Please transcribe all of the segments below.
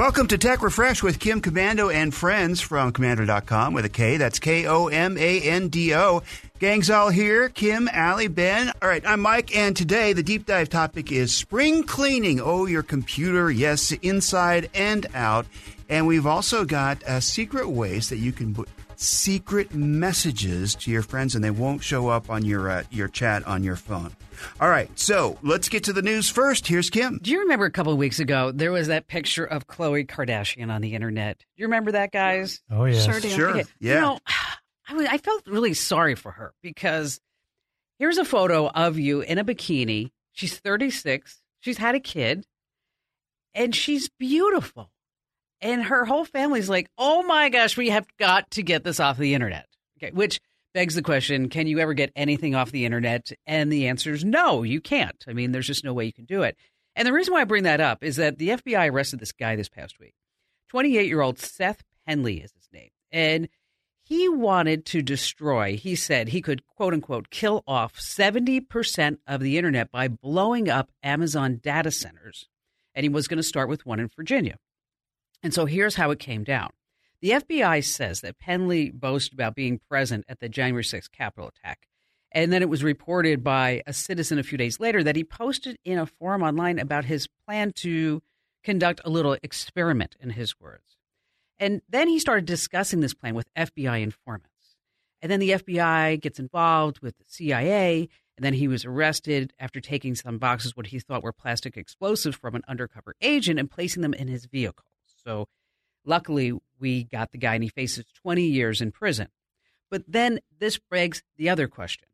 Welcome to Tech Refresh with Kim Komando and friends from Komando.com with a K. That's K O M A N D O. Gang's all here. Kim, Allie, Ben. All right, I'm Mike, and today the deep dive topic is spring cleaning. Oh, your computer, yes, inside and out. And we've also got uh, secret ways that you can secret messages to your friends, and they won't show up on your uh, your chat on your phone. All right, so let's get to the news first. Here's Kim. Do you remember a couple of weeks ago there was that picture of Khloe Kardashian on the internet? Do you remember that, guys? Oh yeah, Sure do. Sure. Okay, Yeah. You know, I, was, I felt really sorry for her because here's a photo of you in a bikini. She's 36. She's had a kid, and she's beautiful. And her whole family's like, "Oh my gosh, we have got to get this off the internet." Okay, which begs the question: Can you ever get anything off the internet? And the answer is no, you can't. I mean, there's just no way you can do it. And the reason why I bring that up is that the FBI arrested this guy this past week. 28 year old Seth Pendley is his name. And he wanted to destroy, he said he could, quote unquote, kill off 70% of the internet by blowing up Amazon data centers. And he was going to start with one in Virginia. And so here's how it came down. The FBI says that Pendley boasted about being present at the January 6th Capitol attack. And then it was reported by a citizen a few days later that he posted in a forum online about his plan to conduct a little experiment, in his words. And then he started discussing this plan with FBI informants. And then the FBI gets involved with the CIA. And then he was arrested after taking some boxes, what he thought were plastic explosives from an undercover agent, and placing them in his vehicle. So luckily, we got the guy and he faces 20 years in prison. But then this begs the other question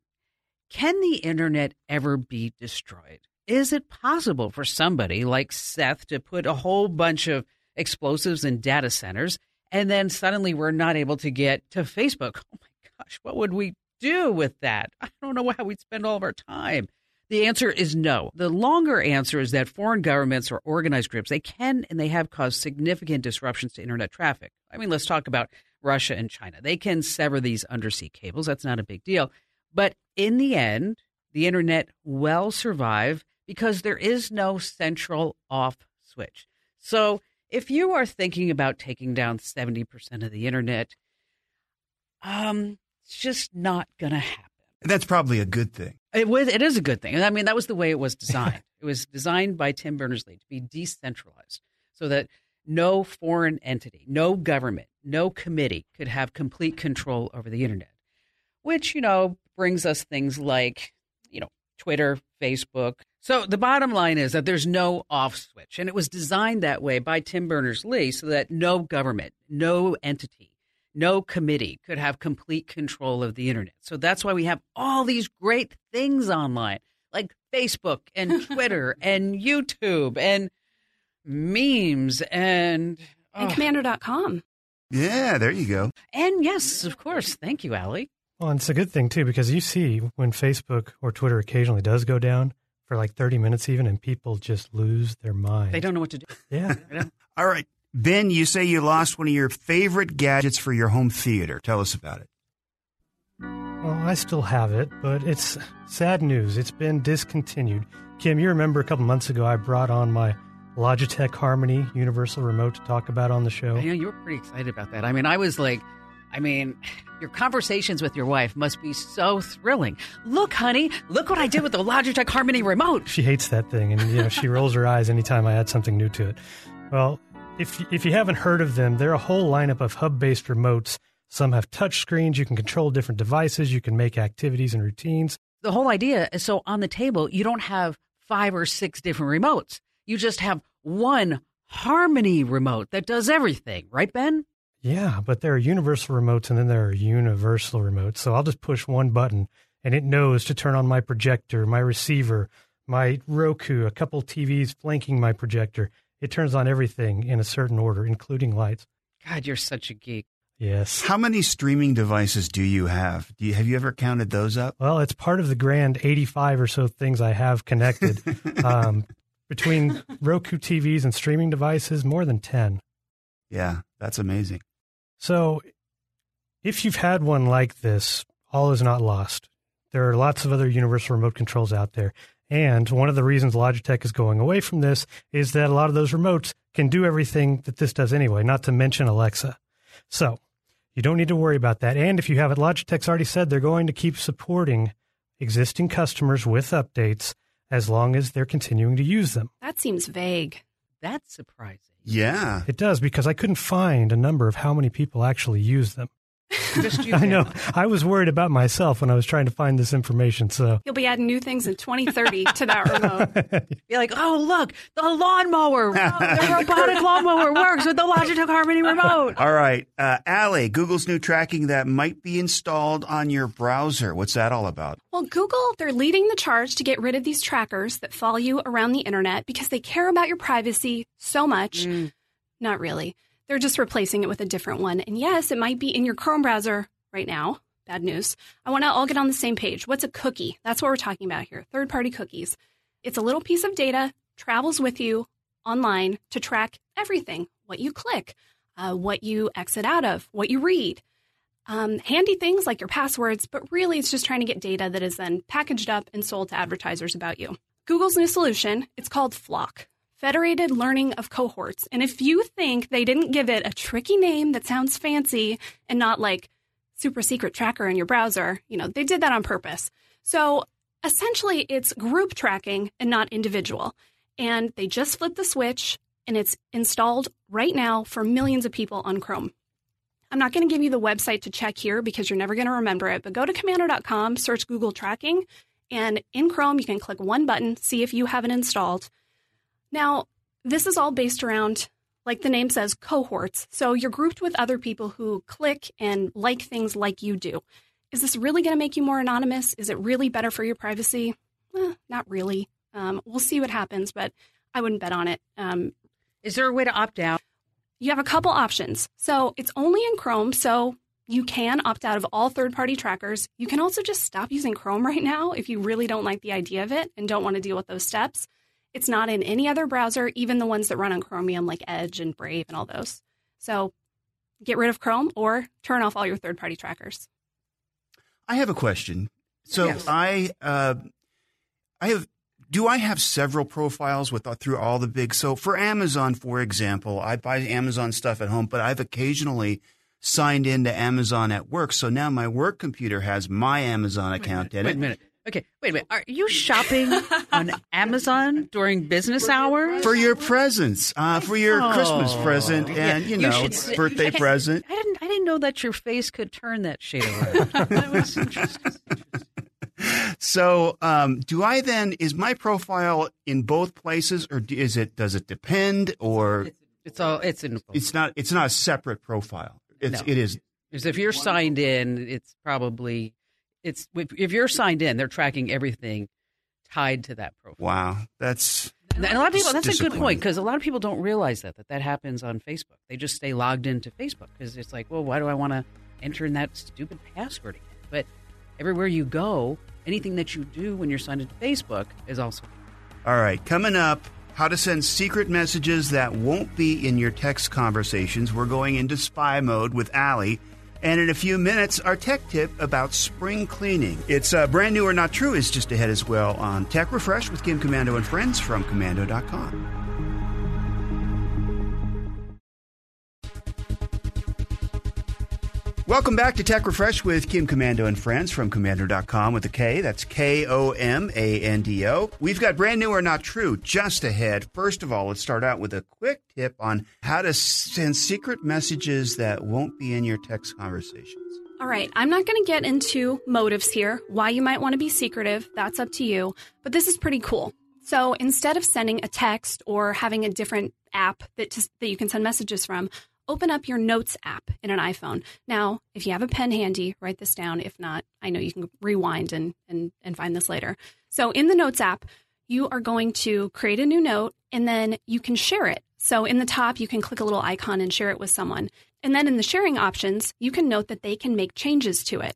Can the internet ever be destroyed? Is it possible for somebody like Seth to put a whole bunch of explosives in data centers and then suddenly we're not able to get to Facebook? Oh my gosh, what would we do with that? I don't know how we'd spend all of our time. The answer is no. The longer answer is that foreign governments or organized groups, they can and they have caused significant disruptions to internet traffic. I mean, let's talk about Russia and China. They can sever these undersea cables. That's not a big deal. But in the end, the internet will survive because there is no central off switch. So if you are thinking about taking down 70% of the internet, um, it's just not going to happen. That's probably a good thing. It was. It is a good thing. I mean, that was the way it was designed. it was designed by Tim Berners-Lee to be decentralized, so that no foreign entity, no government, no committee could have complete control over the internet. Which you know brings us things like you know Twitter, Facebook. So the bottom line is that there's no off switch, and it was designed that way by Tim Berners-Lee, so that no government, no entity no committee could have complete control of the internet. So that's why we have all these great things online, like Facebook and Twitter and YouTube and memes and And oh, komando.com. Yeah, there you go. and yes, of course. Thank you, Allie. Well, and it's a good thing too because you see when Facebook or Twitter occasionally does go down for like 30 minutes even, and people just lose their mind. They don't know what to do. Yeah. All right. Ben, you say you lost one of your favorite gadgets for your home theater. Tell us about it. Well, I still have it, but it's sad news. It's been discontinued. Kim, you remember a couple months ago I brought on my Logitech Harmony Universal Remote to talk about on the show. I know you were pretty excited about that. I mean, I was like, I mean, your conversations with your wife must be so thrilling. Look, honey, look what I did with the Logitech Harmony remote. She hates that thing, and you know she rolls her eyes anytime I add something new to it. Well, if if you haven't heard of them, they're a whole lineup of hub-based remotes. Some have touch screens. You can control different devices. You can make activities and routines. The whole idea is so on the table, you don't have five or six different remotes. You just have one Harmony remote that does everything, right, Ben? Yeah, but there are universal remotes, and then there are universal remotes. So I'll just push one button, and it knows to turn on my projector, my receiver, my Roku, a couple TVs flanking my projector. It turns on everything in a certain order, including lights. God, you're such a geek. Yes. How many streaming devices do you have? Do you, have you ever counted those up? Well, it's part of the grand 85 or so things I have connected. um, between Roku TVs and streaming devices, more than 10. Yeah, that's amazing. So, if you've had one like this, all is not lost. There are lots of other universal remote controls out there. And one of the reasons Logitech is going away from this is that a lot of those remotes can do everything that this does anyway, not to mention Alexa. So you don't need to worry about that. And if you have it, Logitech's already said they're going to keep supporting existing customers with updates as long as they're continuing to use them. That seems vague. That's surprising. Yeah. It does because I couldn't find a number of how many people actually use them. Just you I know. I was worried about myself when I was trying to find this information. So You'll be adding new things in 2030 to that remote. Be like, oh look, the lawnmower, the robotic lawnmower works with the Logitech Harmony remote. All right. Uh, Allie, Google's new tracking that might be installed on your browser. What's that all about? Well, Google, they're leading the charge to get rid of these trackers that follow you around the internet because they care about your privacy so much. Mm. Not really. They're just replacing it with a different one. And yes, it might be in your Chrome browser right now. Bad news. I want to all get on the same page. What's a cookie? That's what we're talking about here. Third party cookies. It's a little piece of data, travels with you online to track everything what you click, uh, what you exit out of, what you read. Um, handy things like your passwords, but really it's just trying to get data that is then packaged up and sold to advertisers about you. Google's new solution, it's called FLoC. Federated Learning of Cohorts. And if you think they didn't give it a tricky name that sounds fancy and not like super secret tracker in your browser, you know, they did that on purpose. So essentially, it's group tracking and not individual. And they just flipped the switch and it's installed right now for millions of people on Chrome. I'm not going to give you the website to check here because you're never going to remember it, but go to komando.com, search Google tracking, and in Chrome, you can click one button, see if you have it installed. Now, this is all based around, like the name says, cohorts. So you're grouped with other people who click and like things like you do. Is this really going to make you more anonymous? Is it really better for your privacy? Eh, not really. Um, we'll see what happens, but I wouldn't bet on it. Um, Is there a way to opt out? you have a couple options. So it's only in Chrome, so you can opt out of all third party trackers. You can also just stop using Chrome right now if you really don't like the idea of it and don't want to deal with those steps. It's not in any other browser, even the ones that run on Chromium like Edge and Brave and all those. So get rid of Chrome or turn off all your third party trackers. I have a question. So Yes. I, uh, I have. Do I have several profiles with uh, through all the big? So for Amazon, for example, I buy Amazon stuff at home, but I've occasionally signed into Amazon at work. So now my work computer has my Amazon account in Wait a it. minute. Okay, wait a minute. Are you shopping on Amazon during business hours? For your presents, uh, for your Christmas Oh, present, yeah. and you know, should s- birthday present. I didn't. I didn't know that your face could turn that shade around. that was interesting. So, um, do I then is my profile in both places, or is it? Does it depend, or It's all. It's in. it's not? It's not a separate profile. It's No. it is. Because if you're signed in, it's probably it's if, you're signed in, they're tracking everything tied to that profile. Wow, that's And a lot of people. That's a good point because a lot of people don't realize that that that happens on Facebook. They just stay logged into Facebook because it's like, well, why do I want to enter in that stupid password again? But everywhere you go, anything that you do when you're signed into Facebook is also. all right. Coming up, how to send secret messages that won't be in your text conversations. We're going into spy mode with Allie. And in a few minutes, our tech tip about spring cleaning. It's uh, brand new or not true is just ahead as well on Tech Refresh with Kim Komando and friends from komando.com. Welcome back to Tech Refresh with Kim Komando and friends from Komando.com with a K. That's K O M A N D O. We've got brand new or not true just ahead. First of all, let's start out with a quick tip on how to send secret messages that won't be in your text conversations. All right, I'm not going to get into motives here, why you might want to be secretive. That's up to you. But this is pretty cool. So instead of sending a text or having a different app that just, that you can send messages from, open up your Notes app in an iPhone. Now, if you have a pen handy, write this down. If not, I know you can rewind and and, and find this later. So in the Notes app, you are going to create a new note and then you can share it. So in the top, you can click a little icon and share it with someone. And then in the sharing options, you can note that they can make changes to it.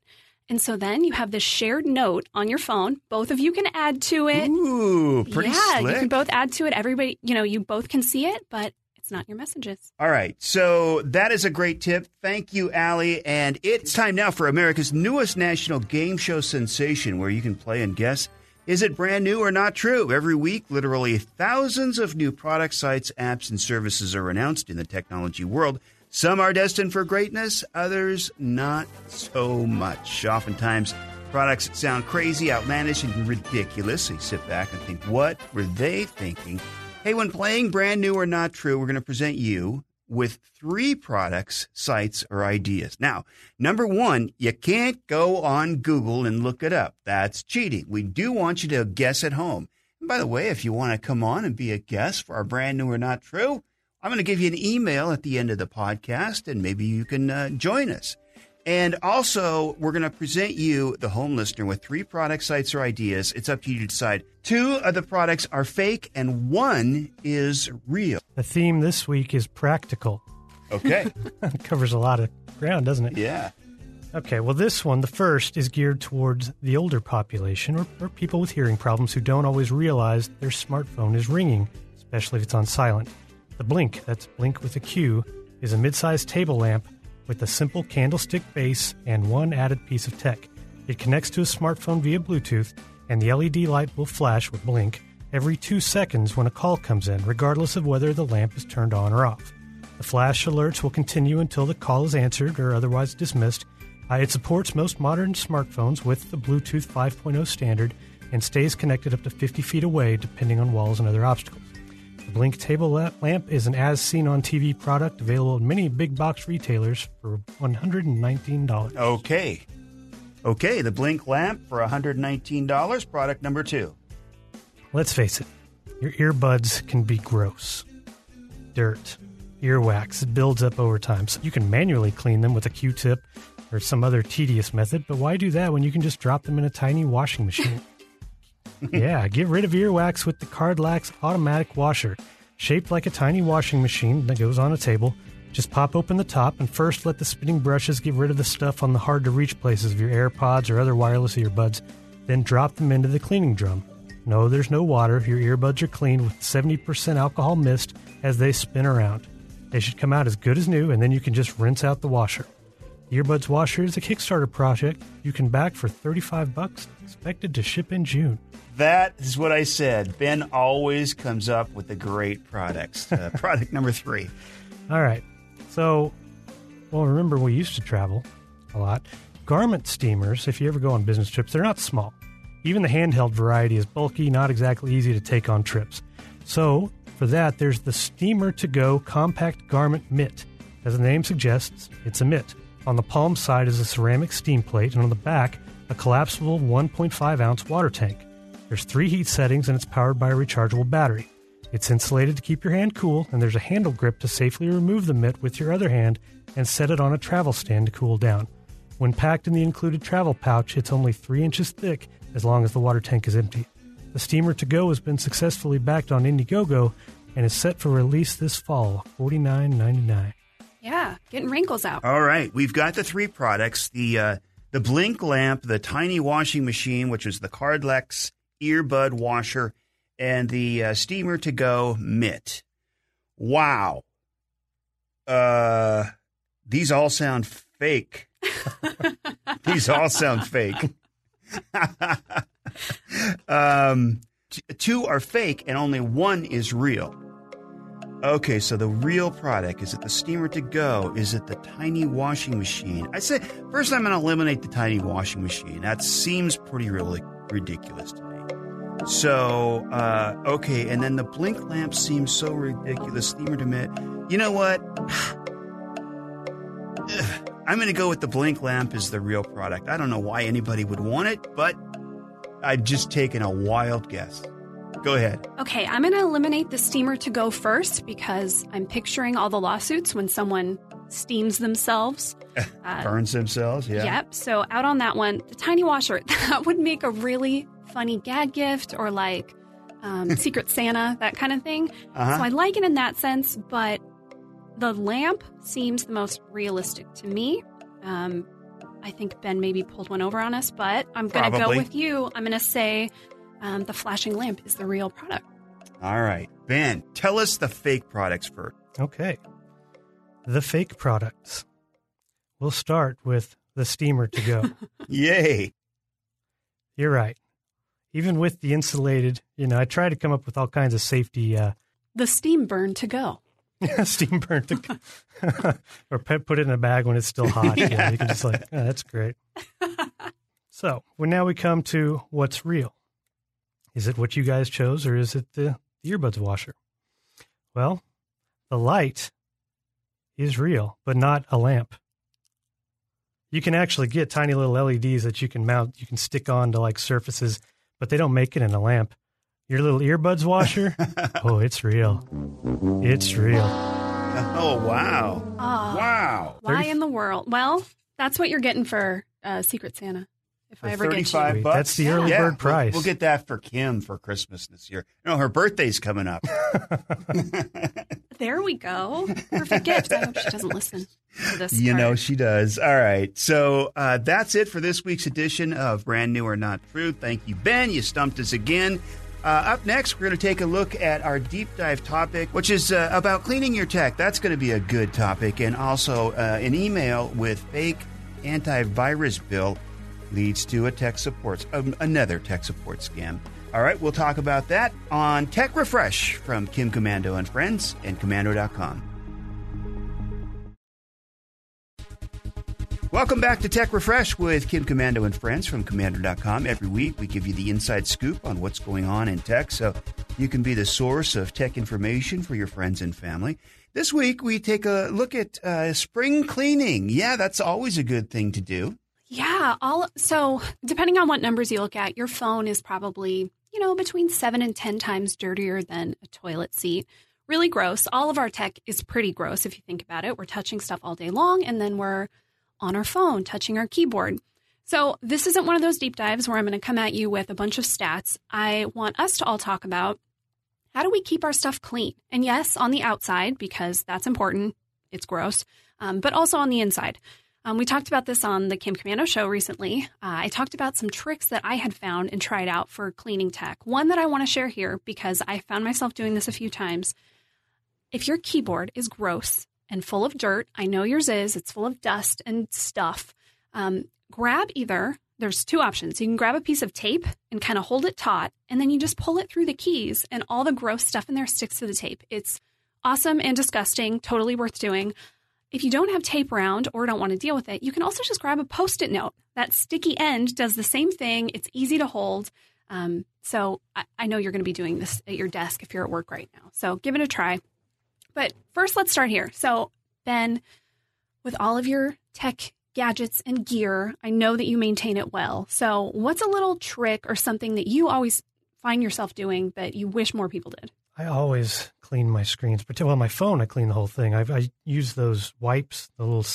And so then you have this shared note on your phone. Both of you can add to it. Ooh, pretty yeah, slick. you can both add to it. Everybody, you know, you both can see it, but not your messages. All right, so that is a great tip. Thank you, Allie. And it's time now for America's newest national game show sensation where you can play and guess Is it brand new or not true? Every week, literally thousands of new product sites, apps, and services are announced in the technology world. Some are destined for greatness, others not so much. Oftentimes, products sound crazy, outlandish, and ridiculous. So you sit back and think, what were they thinking? Hey, when playing brand new or not true, we're going to present you with three products, sites, or ideas. Now, number one, you can't go on Google and look it up. That's cheating. We do want you to guess at home. And by the way, if you want to come on and be a guest for our brand new or not true, I'm going to give you an email at the end of the podcast, and maybe you can uh, join us. And also, we're going to present you, the home listener, with three product sites or ideas. It's up to you to decide. Two of the products are fake, and one is real. The theme this week is practical. Okay. covers a lot of ground, doesn't it? yeah. Okay, well, this one, the first, is geared towards the older population or, or people with hearing problems who don't always realize their smartphone is ringing, especially if it's on silent. The Blinq, that's Blinq with a Q, is a mid sized table lamp with a simple candlestick base and one added piece of tech. It connects to a smartphone via Bluetooth, and the LED light will flash with Blink every two seconds when a call comes in, regardless of whether the lamp is turned on or off. The flash alerts will continue until the call is answered or otherwise dismissed. Uh, it supports most modern smartphones with the Bluetooth 5.0 standard and stays connected up to 50 feet away depending on walls and other obstacles. Blinq table lamp is an as seen on TV product available at many big box retailers for $119. Okay. Okay, the Blinq lamp for $119, product number two. Let's face it, your earbuds can be gross. Dirt, earwax, it builds up over time. So you can manually clean them with a Q tip or some other tedious method, but why do that when you can just drop them in a tiny washing machine? Yeah, get rid of earwax with the Cardlax automatic washer. Shaped like a tiny washing machine that goes on a table. Just pop open the top and first let the spinning brushes get rid of the stuff on the hard to reach places of your AirPods or other wireless earbuds. Then drop them into the cleaning drum. No, there's no water. Your earbuds are cleaned with 70% alcohol mist as they spin around. They should come out as good as new, and then you can just rinse out the washer. Earbuds washer is a Kickstarter project you can back for 35 bucks, expected to ship in June. That is what I said. Ben always comes up with the great products. Uh, product number three. All right. So, well, remember we used to travel a lot. Garment steamers, if you ever go on business trips, they're not small. Even the handheld variety is bulky, not exactly easy to take on trips. So, for that, there's the Steamer to Go Compact Garment Mitt. As the name suggests, it's a mitt. On the palm side is a ceramic steam plate, and on the back, a collapsible 1.5 ounce water tank. There's three heat settings, and it's powered by a rechargeable battery. It's insulated to keep your hand cool, and there's a handle grip to safely remove the mitt with your other hand and set it on a travel stand to cool down. When packed in the included travel pouch, it's only 3 inches thick as long as the water tank is empty. The Steamer to Go has been successfully backed on Indiegogo and is set for release this fall, $49.99. Yeah, getting wrinkles out. All right, we've got the three products: the uh, the Blinq lamp, the tiny washing machine, which is the Cardlex earbud washer, and the uh, Steamer to Go mitt. Wow. Uh, these all sound fake. these all sound fake. um, t- two are fake, and only one is real. Okay, so the real product is it the steamer to go? Is it the tiny washing machine? I say first I'm going to eliminate the tiny washing machine. That seems pretty really ridiculous to me. So, uh, okay, and then the blink lamp seems so ridiculous. Steamer to mitt. You know what? I'm going to go with the blink lamp as the real product. I don't know why anybody would want it, but I've just taken a wild guess. Go ahead. Okay, I'm going to eliminate the steamer to go first because I'm picturing all the lawsuits when someone steams themselves. Uh, Burns themselves, yeah. Yep. So out on that one, the tiny washer, that would make a really funny gag gift or like um, Secret Santa, that kind of thing. Uh-huh. So I like it in that sense, but the lamp seems the most realistic to me. Um, I think Ben maybe pulled one over on us, but I'm going to go with you. I'm going to say um, the flashing lamp is the real product. All right. Ben, tell us the fake products first. Okay. The fake products. We'll start with the steamer to go. Yay. You're right. even with the insulated, you know, I try to come up with all kinds of safety uh, The steam burn to go. steam burn to, go. or put put it in a bag when it's still hot. yeah. you can just like, oh, that's great. so, well, now we come to what's real. Is it what you guys chose, or is it the, the earbuds washer? Well, the light is real, but not a lamp. You can actually get tiny little LEDs that you can mount, you can stick on to like surfaces, but they don't make it in a lamp. Your little earbuds washer, oh, it's real. It's real. Oh, wow. Oh, Wow. Why 30 in the world? Well, that's what you're getting for uh, Secret Santa. If I ever get you. 35 Sweet. bucks. That's the early Yeah, bird we'll- price. We'll, get that for Kim for Christmas this year. No, her birthday's coming up. There we go. Perfect gift. I hope she doesn't listen to this. You know she does. All right. So uh, that's it for this week's edition of Brand New or Not True. Thank you, Ben. You stumped us again. Uh, up next, we're going to take a look at our deep dive topic, which is uh, about cleaning your tech. That's going to be a good topic. And also, uh, an email with fake antivirus bill leads to a tech support, um, another tech support scam. All right, we'll talk about that on Tech Refresh from Kim Komando and Friends and Komando.com. Welcome back to Tech Refresh with Kim Komando and friends from Komando.com. Every week we give you the inside scoop on what's going on in tech so you can be the source of tech information for your friends and family. This week we take a look at uh, spring cleaning. Yeah, that's always a good thing to do. Yeah. All so depending on what numbers you look at, your phone is probably you know between seven and ten times dirtier than a toilet seat. Really gross. All of our tech is pretty gross if you think about it. We're touching stuff all day long, and then we're on our phone touching our keyboard. So this isn't one of those deep dives where I'm going to come at you with a bunch of stats. I want us to all talk about how do we keep our stuff clean? And yes, on the outside, because that's important. It's gross. Um, but also on the inside. Um, we talked about this on the Kim Komando show recently. Uh, I talked about some tricks that I had found and tried out for cleaning tech. One that I want to share here because I found myself doing this a few times. If your keyboard is gross and full of dirt, I know yours is, it's full of dust and stuff. Um, grab either, there's two options. You can grab a piece of tape and kind of hold it taut, and then you just pull it through the keys, and all the gross stuff in there sticks to the tape. It's awesome and disgusting, totally worth doing. If you don't have tape around or don't want to deal with it, you can also just grab a post it note. That sticky end does the same thing. It's easy to hold. Um, so I, I know you're going to be doing this at your desk if you're at work right now. So give it a try. But first, let's start here. So, Ben, with all of your tech gadgets and gear, I know that you maintain it well. So, what's a little trick or something that you always find yourself doing that you wish more people did? I always clean my screens, but well, my phone, I clean the whole thing. I, I use those wipes, the little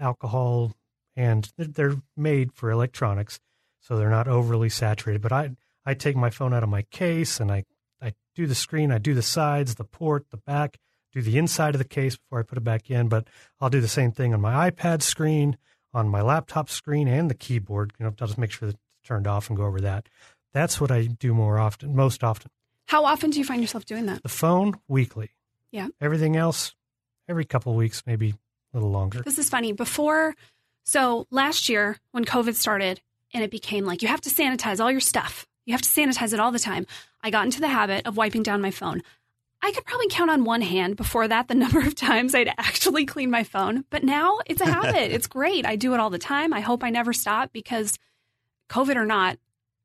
alcohol, and they're- they're made for electronics, so they're not overly saturated. But I, I take my phone out of my case and I, I do the screen, I do the sides, the port, the back, do the inside of the case before I put it back in. But I'll do the same thing on my iPad screen, on my laptop screen, and the keyboard. You know, I'll just make sure that it's turned off and go over that. That's what I do more often, most often. How often do you find yourself doing that? The phone weekly. Yeah. Everything else every couple of weeks, maybe a little longer. This is funny. Before, so last year when COVID started and it became like you have to sanitize all your stuff, you have to sanitize it all the time. I got into the habit of wiping down my phone. I could probably count on one hand before that the number of times I'd actually clean my phone. But now it's a habit. it's great. I do it all the time. I hope I never stop because COVID or not,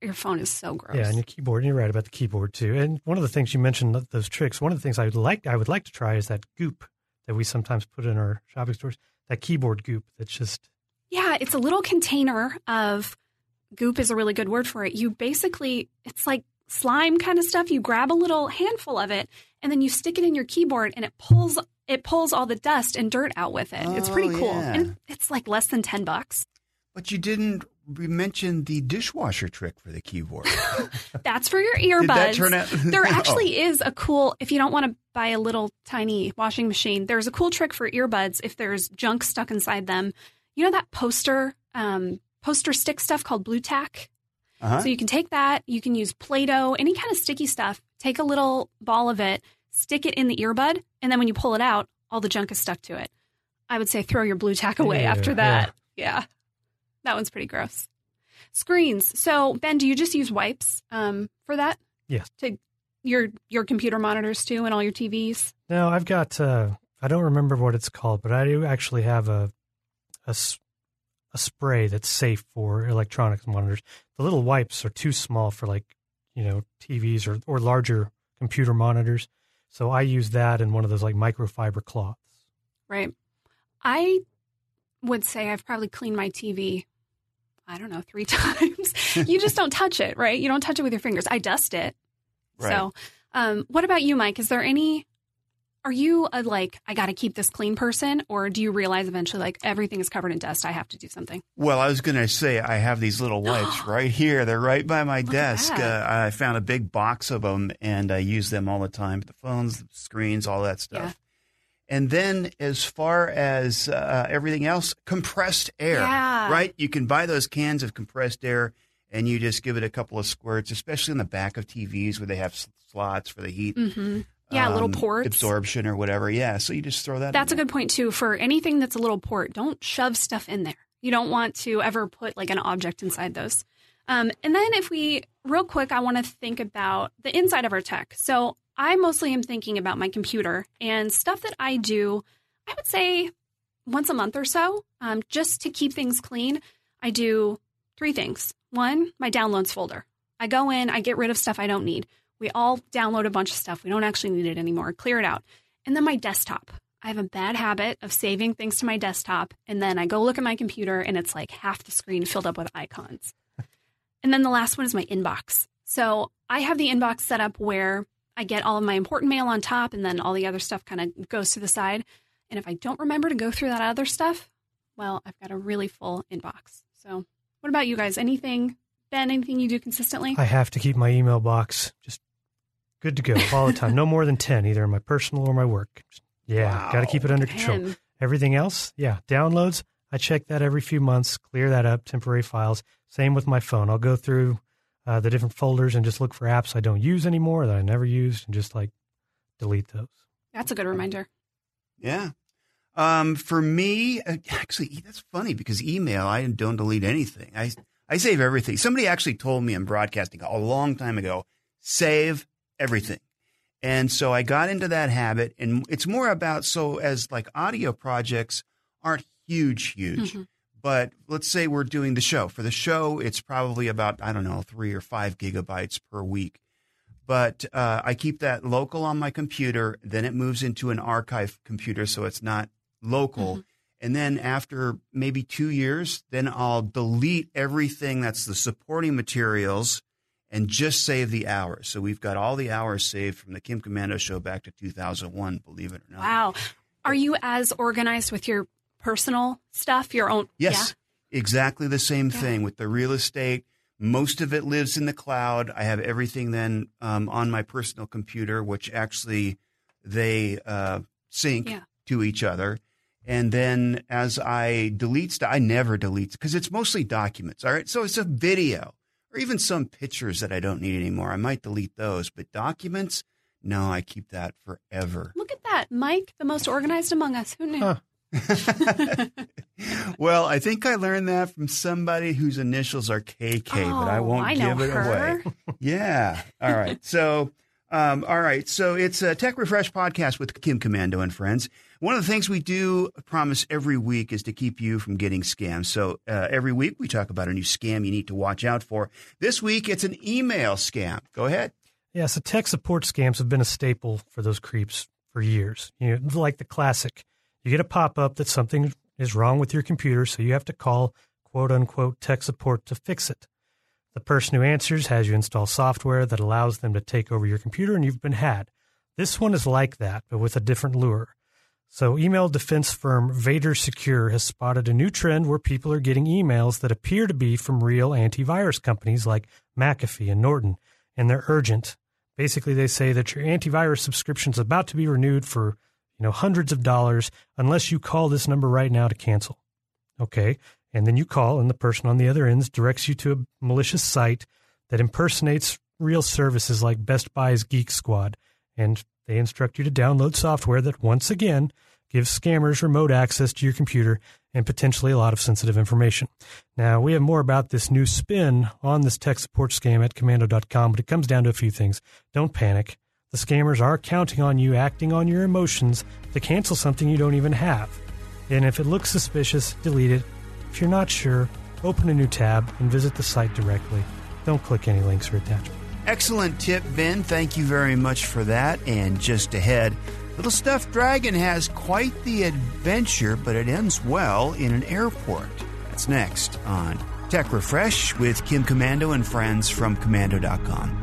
your phone is so gross. Yeah, and your keyboard. And you're right about the keyboard too. And one of the things you mentioned those tricks. One of the things I would like I would like to try is that goop that we sometimes put in our shopping stores. That keyboard goop. That's just Yeah, it's a little container of goop is a really good word for it. You basically it's like slime kind of stuff. You grab a little handful of it and then you stick it in your keyboard and it pulls it pulls all the dust and dirt out with it. it's pretty Oh, cool. yeah. And it's like less than 10 bucks. But you didn't re- mentioned the dishwasher trick for the keyboard. That's for your earbuds. Did that turn out? there Oh. actually is a cool if you don't want to buy a little tiny washing machine there's a cool trick for earbuds if there's junk stuck inside them you know that poster um, poster stick stuff called blue tack Uh-huh. so you can take that you can use play-doh any kind of sticky stuff take a little ball of it stick it in the earbud and then when you pull it out all the junk is stuck to it i would say throw your blue tack away Yeah, after that yeah that one's pretty gross Screens. So Ben, do you just use wipes um, for that? Yes. To your your computer monitors too, and all your TVs. No, I've got. Uh, I don't remember what it's called, but I do actually have a a spray that's safe for electronics monitors. The little wipes are too small for like you know TVs or or larger computer monitors. So I use that in one of those like microfiber cloths. Right. I would say I've probably cleaned my TV. I don't know, three times. you just don't touch it, right? You don't touch it with your fingers. I dust it. Right. So, um, what about you, Mike? Is there any? Are you a like I got to keep this clean person, or do you realize eventually like everything is covered in dust? I have to do something. Well, I was going to say I have these little wipes right here. They're right by my Look desk. Uh. I found a big box of them, and I use them all the time. The phones, the screens, all that stuff. Yeah. And then, as far as uh, everything else, compressed air. Yeah. Right? You can buy those cans of compressed air, and you just give it a couple of squirts, especially in the back of TVs where they have slots for the heat. Mm-hmm. Yeah, little um, ports. absorption or whatever. Yeah, so you just throw that. That's a there. good point too. For anything that's a little port, don't shove stuff in there. You don't want to ever put like an object inside those. Um, and then if we real quick, I want to think about the inside of our tech. So I mostly am thinking about my computer and stuff that I do. I would say once a month or so, um, just to keep things clean. I do three things. One, my downloads folder. I go in, I get rid of stuff I don't need. We all download a bunch of stuff. We don't actually need it anymore. Clear it out. And then my desktop. I have a bad habit of saving things to my desktop, and then I go look at my computer, and it's like half the screen filled up with icons. and then the last one is my inbox. So I have the inbox set up where I get all of my important mail on top, and then all the other stuff kind of goes to the side. And if I don't remember to go through that other stuff, well, I've got a really full inbox. So, what about you guys? Anything, Ben? Anything you do consistently? I have to keep my email box just good to go all the time. no more than 10, either in my personal or my work. Yeah, got to keep it under control. Everything else, yeah, downloads, I check that every few months, clear that up, temporary files. Same with my phone. I'll go through uh, the different folders and just look for apps I don't use anymore that I never used and just like delete those. That's a good reminder. Yeah. Um, for me, uh, actually, that's funny because email, I don't delete anything. I, I save everything. Somebody actually told me in broadcasting a long time ago, save everything. And so I got into that habit and it's more about, so as like audio projects aren't huge, huge, Mhm. But let's say we're doing the show. For the show, it's probably about, I don't know, three or five gigabytes per week. But uh, I keep that local on my computer. Then it moves into an archive computer, so it's not local. And then after maybe two years, then I'll delete everything that's the supporting materials and just save the hours. So we've got all the hours saved from the Kim Komando show back to 2001, believe it or not. Wow. Are you as organized with your personal stuff, your own? Yes, exactly the same Yeah. thing with the real estate. Most of it lives in the cloud. I have everything then um, on my personal computer, which actually they uh, sync Yeah. to each other. And then as I delete stuff, I never delete because it's mostly documents. All right. So it's a video or even some pictures that I don't need anymore. I might delete those, but documents, no, I keep that forever. Look at that. Mike, the most organized among us. Who knew? Huh. well, I think I learned that from somebody whose initials are KK, but I Oh, won't I give it her. away. Yeah. All right. So, um, all right. So it's a Tech Refresh podcast with Kim Komando and friends. One of the things we do promise every week is to keep you from getting scammed. So uh, every week we talk about a new scam you need to watch out for. This week it's an email scam. Go ahead. Yeah, so tech support scams have been a staple for those creeps for years. You know, like the classic. You get a pop up that something is wrong with your computer, so you have to call quote unquote tech support to fix it. The person who answers has you install software that allows them to take over your computer and you've been had. This one is like that, but with a different lure. So, email defense firm Vade Secure has spotted a new trend where people are getting emails that appear to be from real antivirus companies like McAfee and Norton, and they're urgent. Basically, they say that your antivirus subscription is about to be renewed for, you know, hundreds of dollars unless you call this number right now to cancel. Okay, and then you call, and the person on the other end directs you to a malicious site that impersonates real services like Best Buy's Geek Squad, and they instruct you to download software that once again gives scammers remote access to your computer and potentially a lot of sensitive information. Now, we have more about this new spin on this tech support scam at komando.com, but it comes down to a few things. Don't panic. The scammers are counting on you acting on your emotions to cancel something you don't even have. And if it looks suspicious, delete it. If you're not sure, open a new tab and visit the site directly. Don't click any links or attachments. Excellent tip, Ben. Thank you very much for that. And just ahead, Little Stuffed Dragon has quite the adventure, but it ends well in an airport. That's next on Tech Refresh with Kim Komando and friends from Komando.com.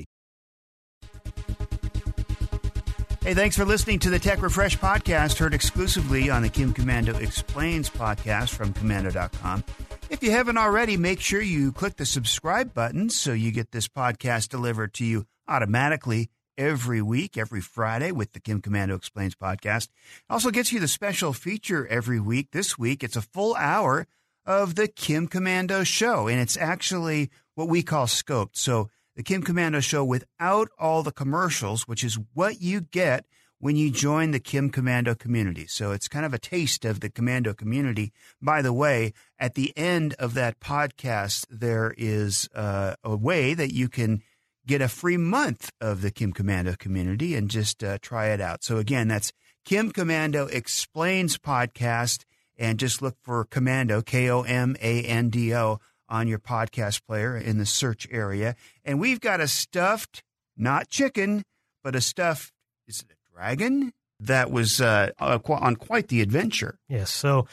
Hey, thanks for listening to the Tech Refresh podcast, heard exclusively on the Kim Komando Explains podcast from Komando.com. If you haven't already, make sure you click the subscribe button so you get this podcast delivered to you automatically every week, every Friday with the Kim Komando Explains podcast. It also gets you the special feature every week. This week, it's a full hour of the Kim Komando show, and it's actually what we call scoped. So the Kim Komando show without all the commercials, which is what you get when you join the Kim Komando community. So it's kind of a taste of the Komando community. By the way, at the end of that podcast, there is uh, a way that you can get a free month of the Kim Komando community and just uh, try it out. So again, that's Kim Komando Explains podcast and just look for Komando, K O M A N D O on your podcast player in the search area. And we've got a stuffed, not chicken, but a stuffed, is it a dragon? That was uh, on quite the adventure. Yes. So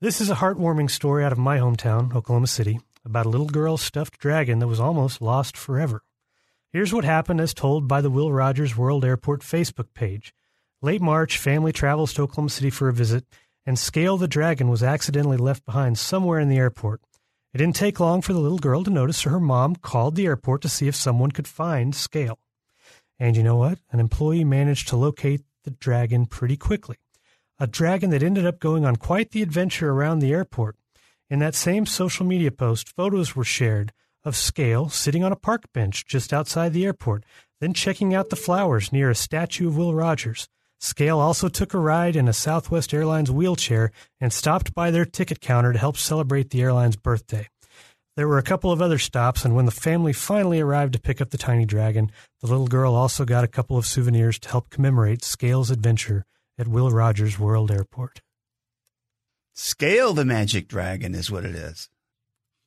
this is a heartwarming story out of my hometown, Oklahoma City, about a little girl stuffed dragon that was almost lost forever. Here's what happened as told by the Will Rogers World Airport Facebook page. Late March, family travels to Oklahoma City for a visit, and Scale the dragon was accidentally left behind somewhere in the airport. It didn't take long for the little girl to notice, so her mom called the airport to see if someone could find Scale. And you know what? An employee managed to locate the dragon pretty quickly. A dragon that ended up going on quite the adventure around the airport. In that same social media post, photos were shared of Scale sitting on a park bench just outside the airport, then checking out the flowers near a statue of Will Rogers. Scale also took a ride in a Southwest Airlines wheelchair and stopped by their ticket counter to help celebrate the airline's birthday. There were a couple of other stops, and when the family finally arrived to pick up the tiny dragon, the little girl also got a couple of souvenirs to help commemorate Scale's adventure at Will Rogers World Airport. Scale the magic dragon is what it is.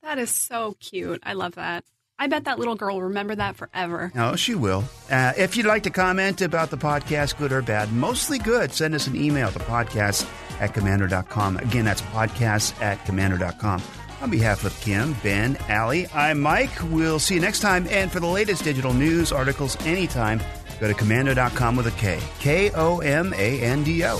That is so cute. I love that. I bet that little girl will remember that forever. Oh, she will. Uh, if you'd like to comment about the podcast, good or bad, mostly good, send us an email to podcast at komando.com. Again, that's podcast at komando.com. On behalf of Kim, Ben, Allie, I'm Mike. We'll see you next time. And for the latest digital news, articles, anytime, go to komando.com with a K. K O M A N D O.